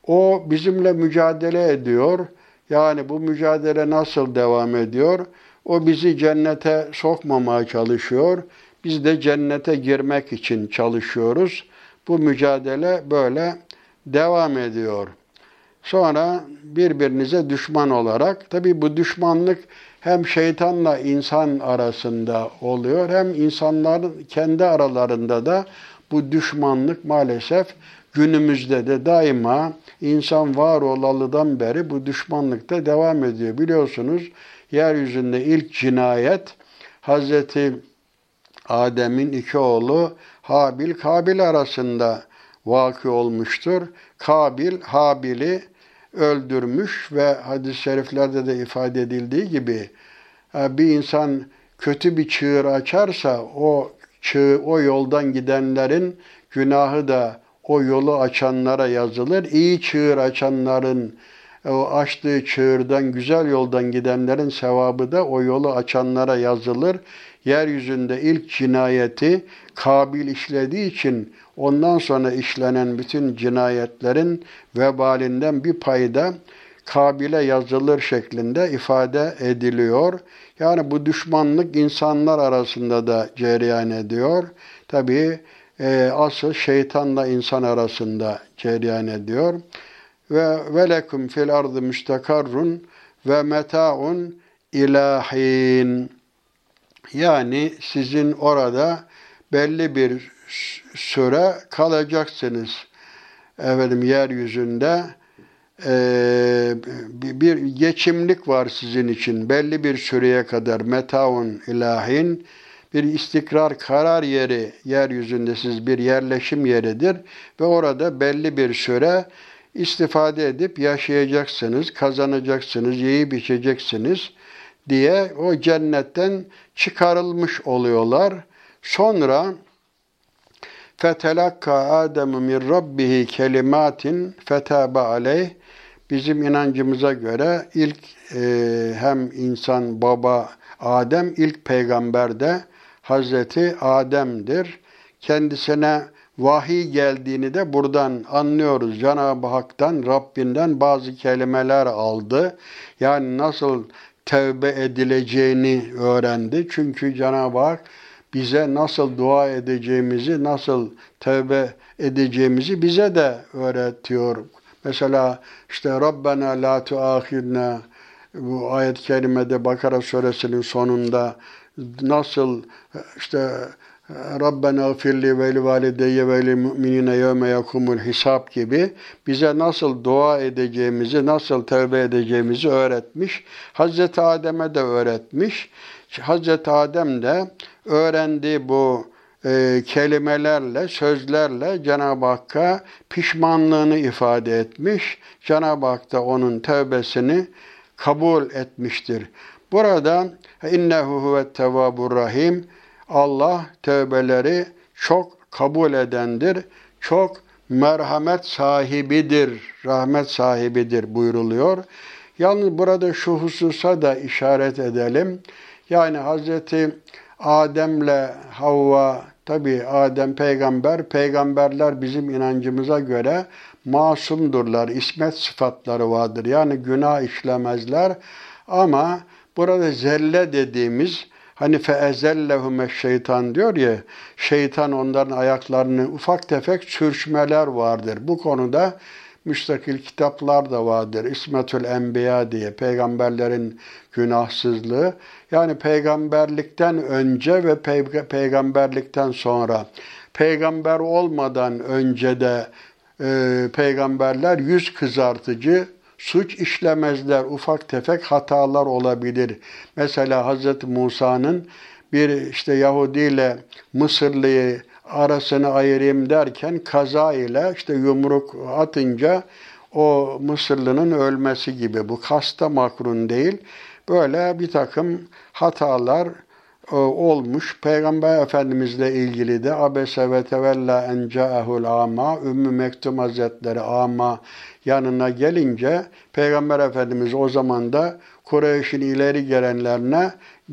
O bizimle mücadele ediyor. Yani bu mücadele nasıl devam ediyor? O bizi cennete sokmamaya çalışıyor. Biz de cennete girmek için çalışıyoruz. Bu mücadele böyle devam ediyor. Sonra birbirinize düşman olarak, tabi bu düşmanlık hem şeytanla insan arasında oluyor, hem insanların kendi aralarında da bu düşmanlık maalesef günümüzde de daima insan var olalıdan beri bu düşmanlıkta devam ediyor. Biliyorsunuz yeryüzünde ilk cinayet Hazreti Adem'in iki oğlu Habil Kabil arasında vakı olmuştur. Kabil Habil'i öldürmüş ve hadis-i şeriflerde de ifade edildiği gibi e, bir insan kötü bir çığır açarsa o çığ, o yoldan gidenlerin günahı da o yolu açanlara yazılır. İyi çığır açanların o açtığı çığırdan, güzel yoldan gidenlerin sevabı da o yolu açanlara yazılır. Yeryüzünde ilk cinayeti Kabil işlediği için ondan sonra işlenen bütün cinayetlerin vebalinden bir payda Kabil'e yazılır şeklinde ifade ediliyor. Yani bu düşmanlık insanlar arasında da cereyan ediyor. Tabii e, asıl şeytanla insan arasında cereyan ediyor. Ve velekum fil ardı müstakarrun ve metaun ilahin. Yani sizin orada belli bir süre kalacaksınız. Efendim yeryüzünde e, bir geçimlik var sizin için. Belli bir süreye kadar metaun ilahin bir istikrar karar yeri yeryüzünde siz bir yerleşim yeridir ve orada belli bir süre istifade edip yaşayacaksınız, kazanacaksınız, yiyip içeceksiniz diye o cennetten çıkarılmış oluyorlar. Sonra fetelakka Adem min rabbihi kelimatin fetabe aleyh bizim inancımıza göre ilk e, hem insan baba Adem ilk peygamber de Hazreti Adem'dir. Kendisine vahiy geldiğini de buradan anlıyoruz. Cenab-ı Hak'tan, Rabbinden bazı kelimeler aldı. Yani nasıl tevbe edileceğini öğrendi. Çünkü Cenab-ı Hak bize nasıl dua edeceğimizi, nasıl tevbe edeceğimizi bize de öğretiyor. Mesela işte Rabbena la tuahidna bu ayet-i kerimede Bakara suresinin sonunda nasıl işte Rabbena gfirli ve li valideyye ve li müminine yevme yakumul hisab gibi bize nasıl dua edeceğimizi, nasıl tövbe edeceğimizi öğretmiş. Hazreti Adem'e de öğretmiş. Hazreti Adem de öğrendiği bu e, kelimelerle, sözlerle Cenab-ı Hakk'a pişmanlığını ifade etmiş. Cenab-ı Hak da onun tövbesini kabul etmiştir. Burada innehu huvet tevvabur rahim Allah tövbeleri çok kabul edendir. Çok merhamet sahibidir, rahmet sahibidir buyruluyor. Yalnız burada şu hususa da işaret edelim. Yani Hazreti Adem'le Havva, tabi Adem peygamber, peygamberler bizim inancımıza göre masumdurlar, ismet sıfatları vardır. Yani günah işlemezler ama burada zelle dediğimiz Hani feezellehume şeytan diyor ya, şeytan onların ayaklarını ufak tefek sürçmeler vardır. Bu konuda müstakil kitaplar da vardır. İsmetül Enbiya diye peygamberlerin günahsızlığı. Yani peygamberlikten önce ve peygamberlikten sonra. Peygamber olmadan önce de e, peygamberler yüz kızartıcı suç işlemezler. Ufak tefek hatalar olabilir. Mesela Hz. Musa'nın bir işte Yahudi ile Mısırlıyı arasını ayırayım derken kaza ile işte yumruk atınca o Mısırlının ölmesi gibi. Bu kasta makrun değil. Böyle bir takım hatalar e, olmuş. Peygamber Efendimizle ilgili de abese ve tevella en ca'ehul ama Ümmü Mektum Hazretleri ama yanına gelince Peygamber Efendimiz o zaman da Kureyş'in ileri gelenlerine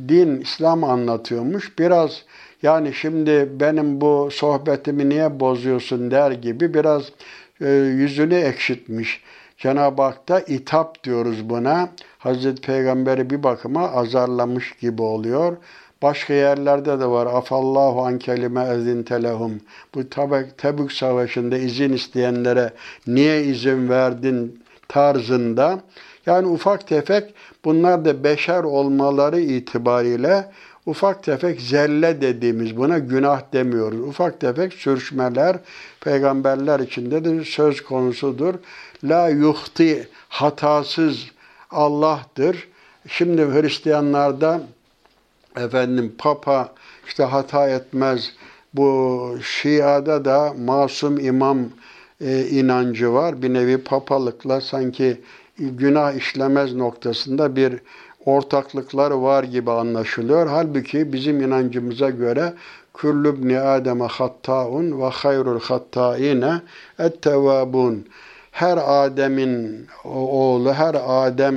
din, İslam anlatıyormuş. Biraz yani şimdi benim bu sohbetimi niye bozuyorsun der gibi biraz e, yüzünü ekşitmiş. Cenab-ı Hak da itap diyoruz buna. Hazreti Peygamber'i bir bakıma azarlamış gibi oluyor. Başka yerlerde de var. Afallahu an kelime ezintelehum. Bu Tebük Savaşı'nda izin isteyenlere niye izin verdin tarzında. Yani ufak tefek bunlar da beşer olmaları itibariyle ufak tefek zelle dediğimiz buna günah demiyoruz. Ufak tefek sürüşmeler peygamberler içinde de söz konusudur. La yuhti hatasız Allah'tır. Şimdi Hristiyanlarda efendim Papa işte hata etmez. Bu Şia'da da masum imam e, inancı var. Bir nevi papalıkla sanki günah işlemez noktasında bir ortaklıklar var gibi anlaşılıyor. Halbuki bizim inancımıza göre küllübni ademe hattaun ve hayrul hattaine ettevabun. Her Adem'in oğlu, her Adem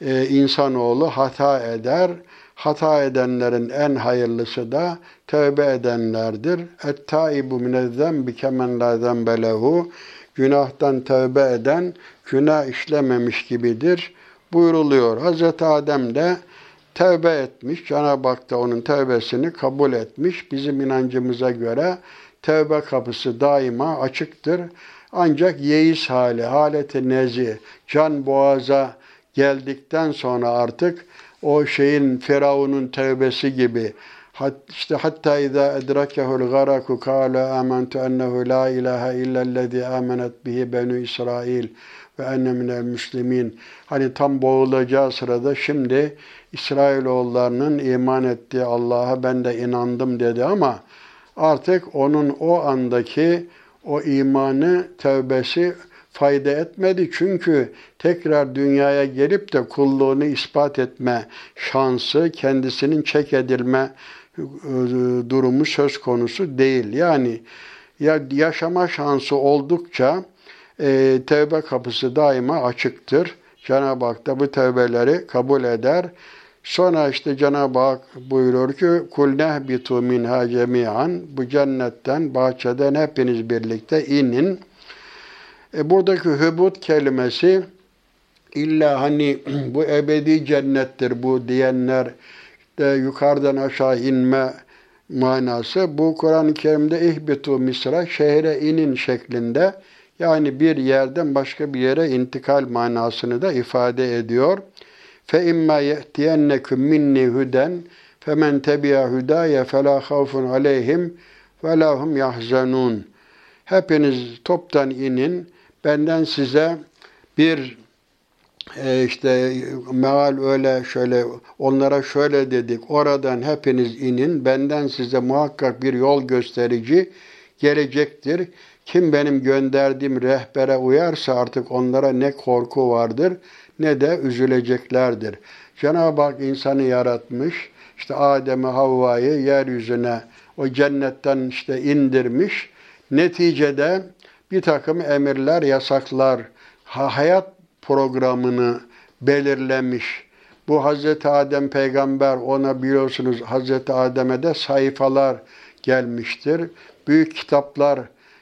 e, insanoğlu hata eder. Hata edenlerin en hayırlısı da tövbe edenlerdir. Et-taibu minezzembi kemen la zembelehu. Günahtan tövbe eden günah işlememiş gibidir buyuruluyor. Hazreti Adem de tövbe etmiş. Cenab-ı Hak da onun tövbesini kabul etmiş. Bizim inancımıza göre tövbe kapısı daima açıktır. Ancak yeis hali, haleti nezi, can boğaza geldikten sonra artık o şeyin Firavun'un tövbesi gibi Hat, işte hatta izâ edrakehul garaku kâle âmentu ennehu la ilahe illellezî âmenet bihi benu İsrail ve enne minel müslimin. Hani tam boğulacağı sırada şimdi İsrailoğullarının iman ettiği Allah'a ben de inandım dedi ama artık onun o andaki o imanı, tevbesi fayda etmedi. Çünkü tekrar dünyaya gelip de kulluğunu ispat etme şansı, kendisinin çek edilme e, durumu söz konusu değil. Yani ya yaşama şansı oldukça e, tevbe kapısı daima açıktır. Cenab-ı Hak da bu tevbeleri kabul eder. Sonra işte Cenab-ı Hak buyuruyor ki kul nehbitu minha cemiyan bu cennetten bahçeden hepiniz birlikte inin. E, buradaki hübut kelimesi illa hani bu ebedi cennettir bu diyenler de yukarıdan aşağı inme manası. Bu Kur'an-ı Kerim'de ihbitu misra şehre inin şeklinde yani bir yerden başka bir yere intikal manasını da ifade ediyor. Fe imma ye'tiyennekum minni huden femen tebi'a hudaya fela havfun aleyhim ve lahum yahzanun. Hepiniz toptan inin. Benden size bir e, işte meal öyle şöyle onlara şöyle dedik. Oradan hepiniz inin. Benden size muhakkak bir yol gösterici gelecektir. Kim benim gönderdiğim rehbere uyarsa artık onlara ne korku vardır ne de üzüleceklerdir. Cenab-ı Hak insanı yaratmış, işte Adem'i, Havva'yı yeryüzüne o cennetten işte indirmiş. Neticede bir takım emirler, yasaklar, hayat programını belirlemiş. Bu Hazreti Adem peygamber ona biliyorsunuz Hazreti Adem'e de sayfalar gelmiştir. Büyük kitaplar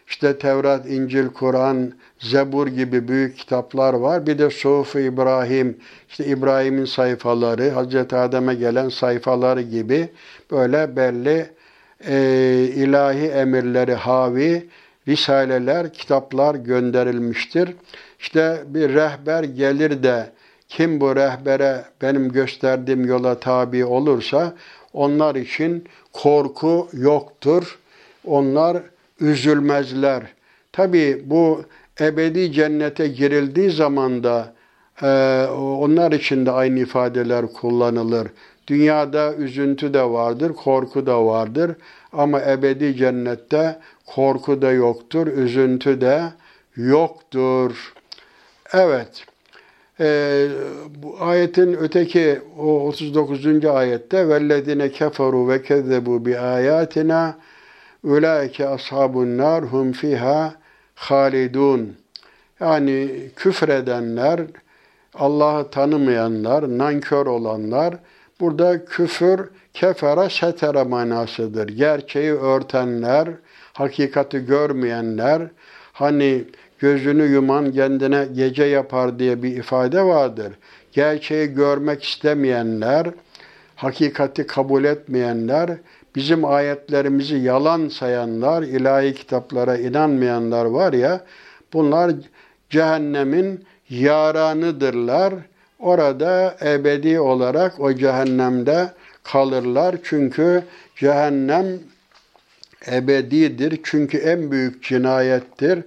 işte Tevrat, İncil, Kur'an, Zebur gibi büyük kitaplar var. Bir de Suhuf İbrahim, işte İbrahim'in sayfaları, Hazreti Adem'e gelen sayfaları gibi böyle belli e, ilahi emirleri havi risaleler, kitaplar gönderilmiştir. İşte bir rehber gelir de kim bu rehbere benim gösterdiğim yola tabi olursa onlar için korku yoktur. Onlar üzülmezler. Tabi bu ebedi cennete girildiği zaman da e, onlar için de aynı ifadeler kullanılır. Dünyada üzüntü de vardır, korku da vardır. Ama ebedi cennette korku da yoktur, üzüntü de yoktur. Evet. Ee, bu ayetin öteki o 39. ayette vellezine keferu ve kezzebu bi ayatina ulaike ashabun nar hum fiha halidun. Yani küfredenler, Allah'ı tanımayanlar, nankör olanlar, burada küfür kefere setere manasıdır. Gerçeği örtenler, hakikati görmeyenler, hani gözünü yuman kendine gece yapar diye bir ifade vardır. Gerçeği görmek istemeyenler, hakikati kabul etmeyenler, bizim ayetlerimizi yalan sayanlar, ilahi kitaplara inanmayanlar var ya, bunlar cehennemin yaranıdırlar. Orada ebedi olarak o cehennemde kalırlar. Çünkü cehennem ebedidir. Çünkü en büyük cinayettir.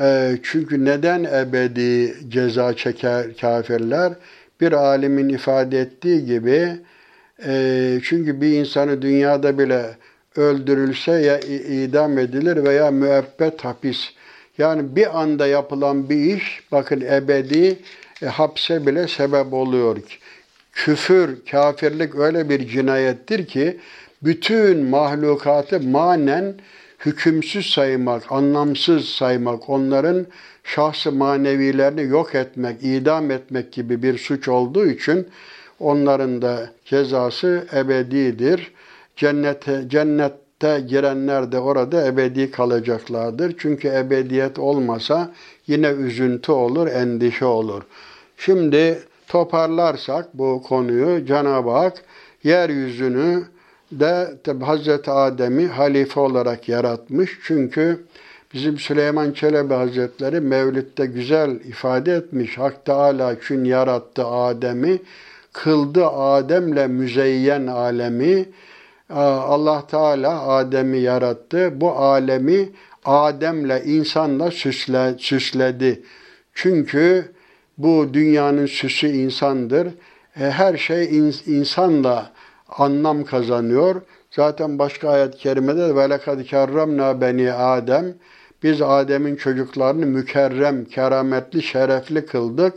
Ee, çünkü neden ebedi ceza çeker kafirler? Bir alimin ifade ettiği gibi e, çünkü bir insanı dünyada bile öldürülse ya idam edilir veya müebbet hapis. Yani bir anda yapılan bir iş bakın ebedi e, hapse bile sebep oluyor. Küfür, kafirlik öyle bir cinayettir ki bütün mahlukatı manen hükümsüz saymak, anlamsız saymak, onların şahsı manevilerini yok etmek, idam etmek gibi bir suç olduğu için onların da cezası ebedidir. Cennete, cennette girenler de orada ebedi kalacaklardır. Çünkü ebediyet olmasa yine üzüntü olur, endişe olur. Şimdi toparlarsak bu konuyu Cenab-ı Hak yeryüzünü de tabi Hazreti Adem'i halife olarak yaratmış. Çünkü bizim Süleyman Çelebi Hazretleri Mevlid'de güzel ifade etmiş. Hak Teala için yarattı Adem'i, kıldı Adem'le müzeyyen alemi. Allah Teala Adem'i yarattı. Bu alemi Adem'le insanla süsle, süsledi. Çünkü bu dünyanın süsü insandır. E, her şey insanla anlam kazanıyor. Zaten başka ayet-i kerimede ve lekad kerremna beni Adem biz Adem'in çocuklarını mükerrem, kerametli, şerefli kıldık.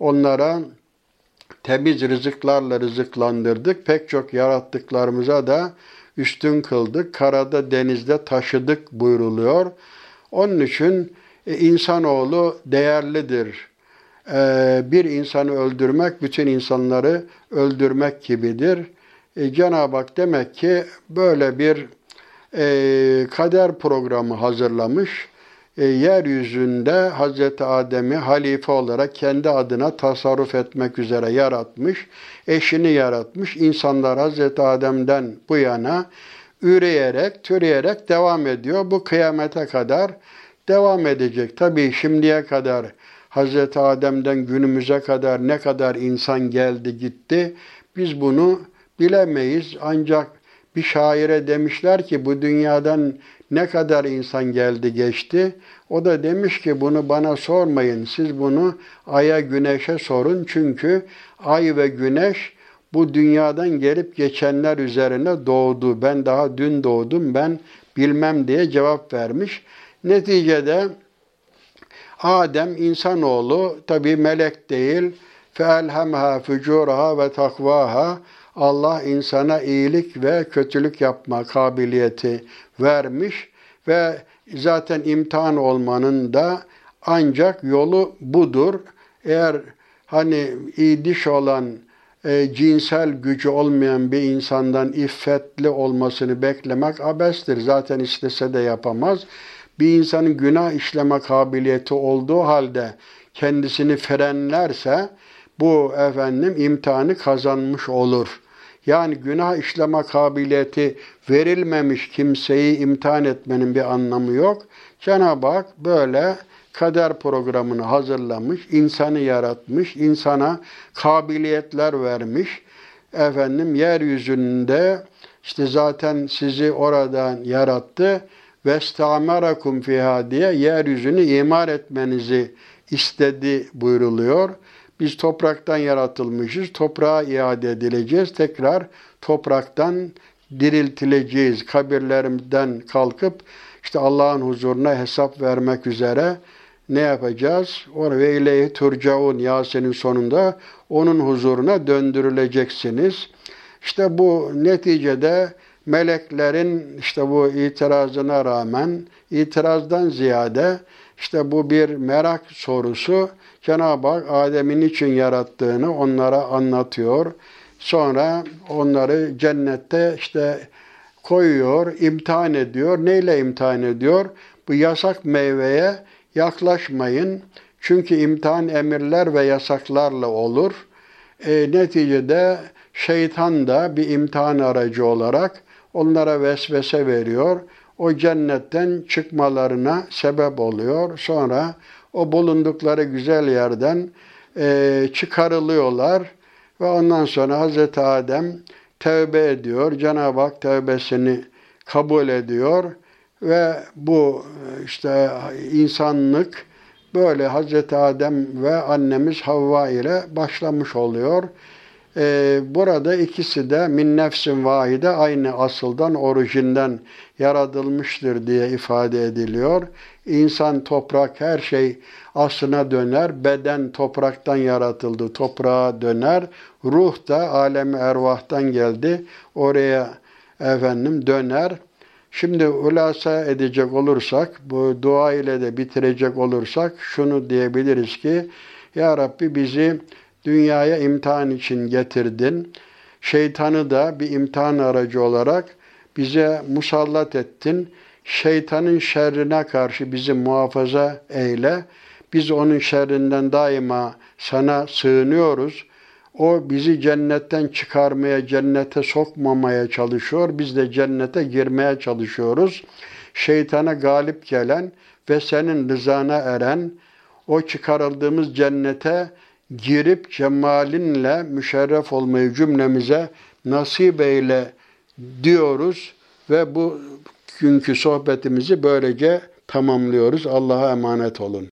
Onlara temiz rızıklarla rızıklandırdık. Pek çok yarattıklarımıza da üstün kıldık. Karada, denizde taşıdık buyruluyor. Onun için e, insanoğlu değerlidir. E, bir insanı öldürmek bütün insanları öldürmek gibidir. E, Cenab-ı Hak demek ki böyle bir e, kader programı hazırlamış. E, yeryüzünde Hazreti Adem'i halife olarak kendi adına tasarruf etmek üzere yaratmış. Eşini yaratmış. İnsanlar Hazreti Adem'den bu yana üreyerek, türeyerek devam ediyor. Bu kıyamete kadar devam edecek. Tabii şimdiye kadar Hazreti Adem'den günümüze kadar ne kadar insan geldi gitti. Biz bunu bilemeyiz. Ancak bir şaire demişler ki bu dünyadan ne kadar insan geldi geçti. O da demiş ki bunu bana sormayın. Siz bunu aya güneşe sorun. Çünkü ay ve güneş bu dünyadan gelip geçenler üzerine doğdu. Ben daha dün doğdum. Ben bilmem diye cevap vermiş. Neticede Adem insanoğlu tabi melek değil. فَاَلْهَمْهَا فُجُورَهَا وَتَقْوَاهَا Allah insana iyilik ve kötülük yapma kabiliyeti vermiş ve zaten imtihan olmanın da ancak yolu budur. Eğer hani iyi diş olan e, cinsel gücü olmayan bir insandan iffetli olmasını beklemek abestir. Zaten istese de yapamaz. Bir insanın günah işleme kabiliyeti olduğu halde kendisini frenlerse bu efendim imtihanı kazanmış olur. Yani günah işleme kabiliyeti verilmemiş kimseyi imtihan etmenin bir anlamı yok. Cenab-ı Hak böyle kader programını hazırlamış, insanı yaratmış, insana kabiliyetler vermiş. Efendim yeryüzünde işte zaten sizi oradan yarattı. Vestamerakum fiha diye yeryüzünü imar etmenizi istedi buyruluyor. Biz topraktan yaratılmışız. Toprağa iade edileceğiz. Tekrar topraktan diriltileceğiz. Kabirlerimizden kalkıp işte Allah'ın huzuruna hesap vermek üzere ne yapacağız? Ve ileyhi turcaun Yasin'in sonunda onun huzuruna döndürüleceksiniz. İşte bu neticede meleklerin işte bu itirazına rağmen itirazdan ziyade işte bu bir merak sorusu Cenab-ı Hak Adem'in için yarattığını onlara anlatıyor. Sonra onları cennette işte koyuyor, imtihan ediyor. Neyle imtihan ediyor? Bu yasak meyveye yaklaşmayın. Çünkü imtihan emirler ve yasaklarla olur. E, neticede şeytan da bir imtihan aracı olarak onlara vesvese veriyor. O cennetten çıkmalarına sebep oluyor. Sonra o bulundukları güzel yerden e, çıkarılıyorlar ve ondan sonra Hazreti Adem tevbe ediyor. Cenab-ı Hak tevbesini kabul ediyor ve bu işte insanlık böyle Hazreti Adem ve annemiz Havva ile başlamış oluyor. Ee, burada ikisi de min nefsin vahide aynı asıldan, orijinden yaratılmıştır diye ifade ediliyor. İnsan, toprak, her şey aslına döner. Beden topraktan yaratıldı, toprağa döner. Ruh da alemi ervahtan geldi. Oraya efendim döner. Şimdi hulasa edecek olursak, bu dua ile de bitirecek olursak şunu diyebiliriz ki, Ya Rabbi bizi dünyaya imtihan için getirdin. Şeytanı da bir imtihan aracı olarak bize musallat ettin. Şeytanın şerrine karşı bizi muhafaza eyle. Biz onun şerrinden daima sana sığınıyoruz. O bizi cennetten çıkarmaya, cennete sokmamaya çalışıyor. Biz de cennete girmeye çalışıyoruz. Şeytana galip gelen ve senin rızana eren, o çıkarıldığımız cennete girip cemalinle müşerref olmayı cümlemize nasip eyle diyoruz ve bu günkü sohbetimizi böylece tamamlıyoruz. Allah'a emanet olun.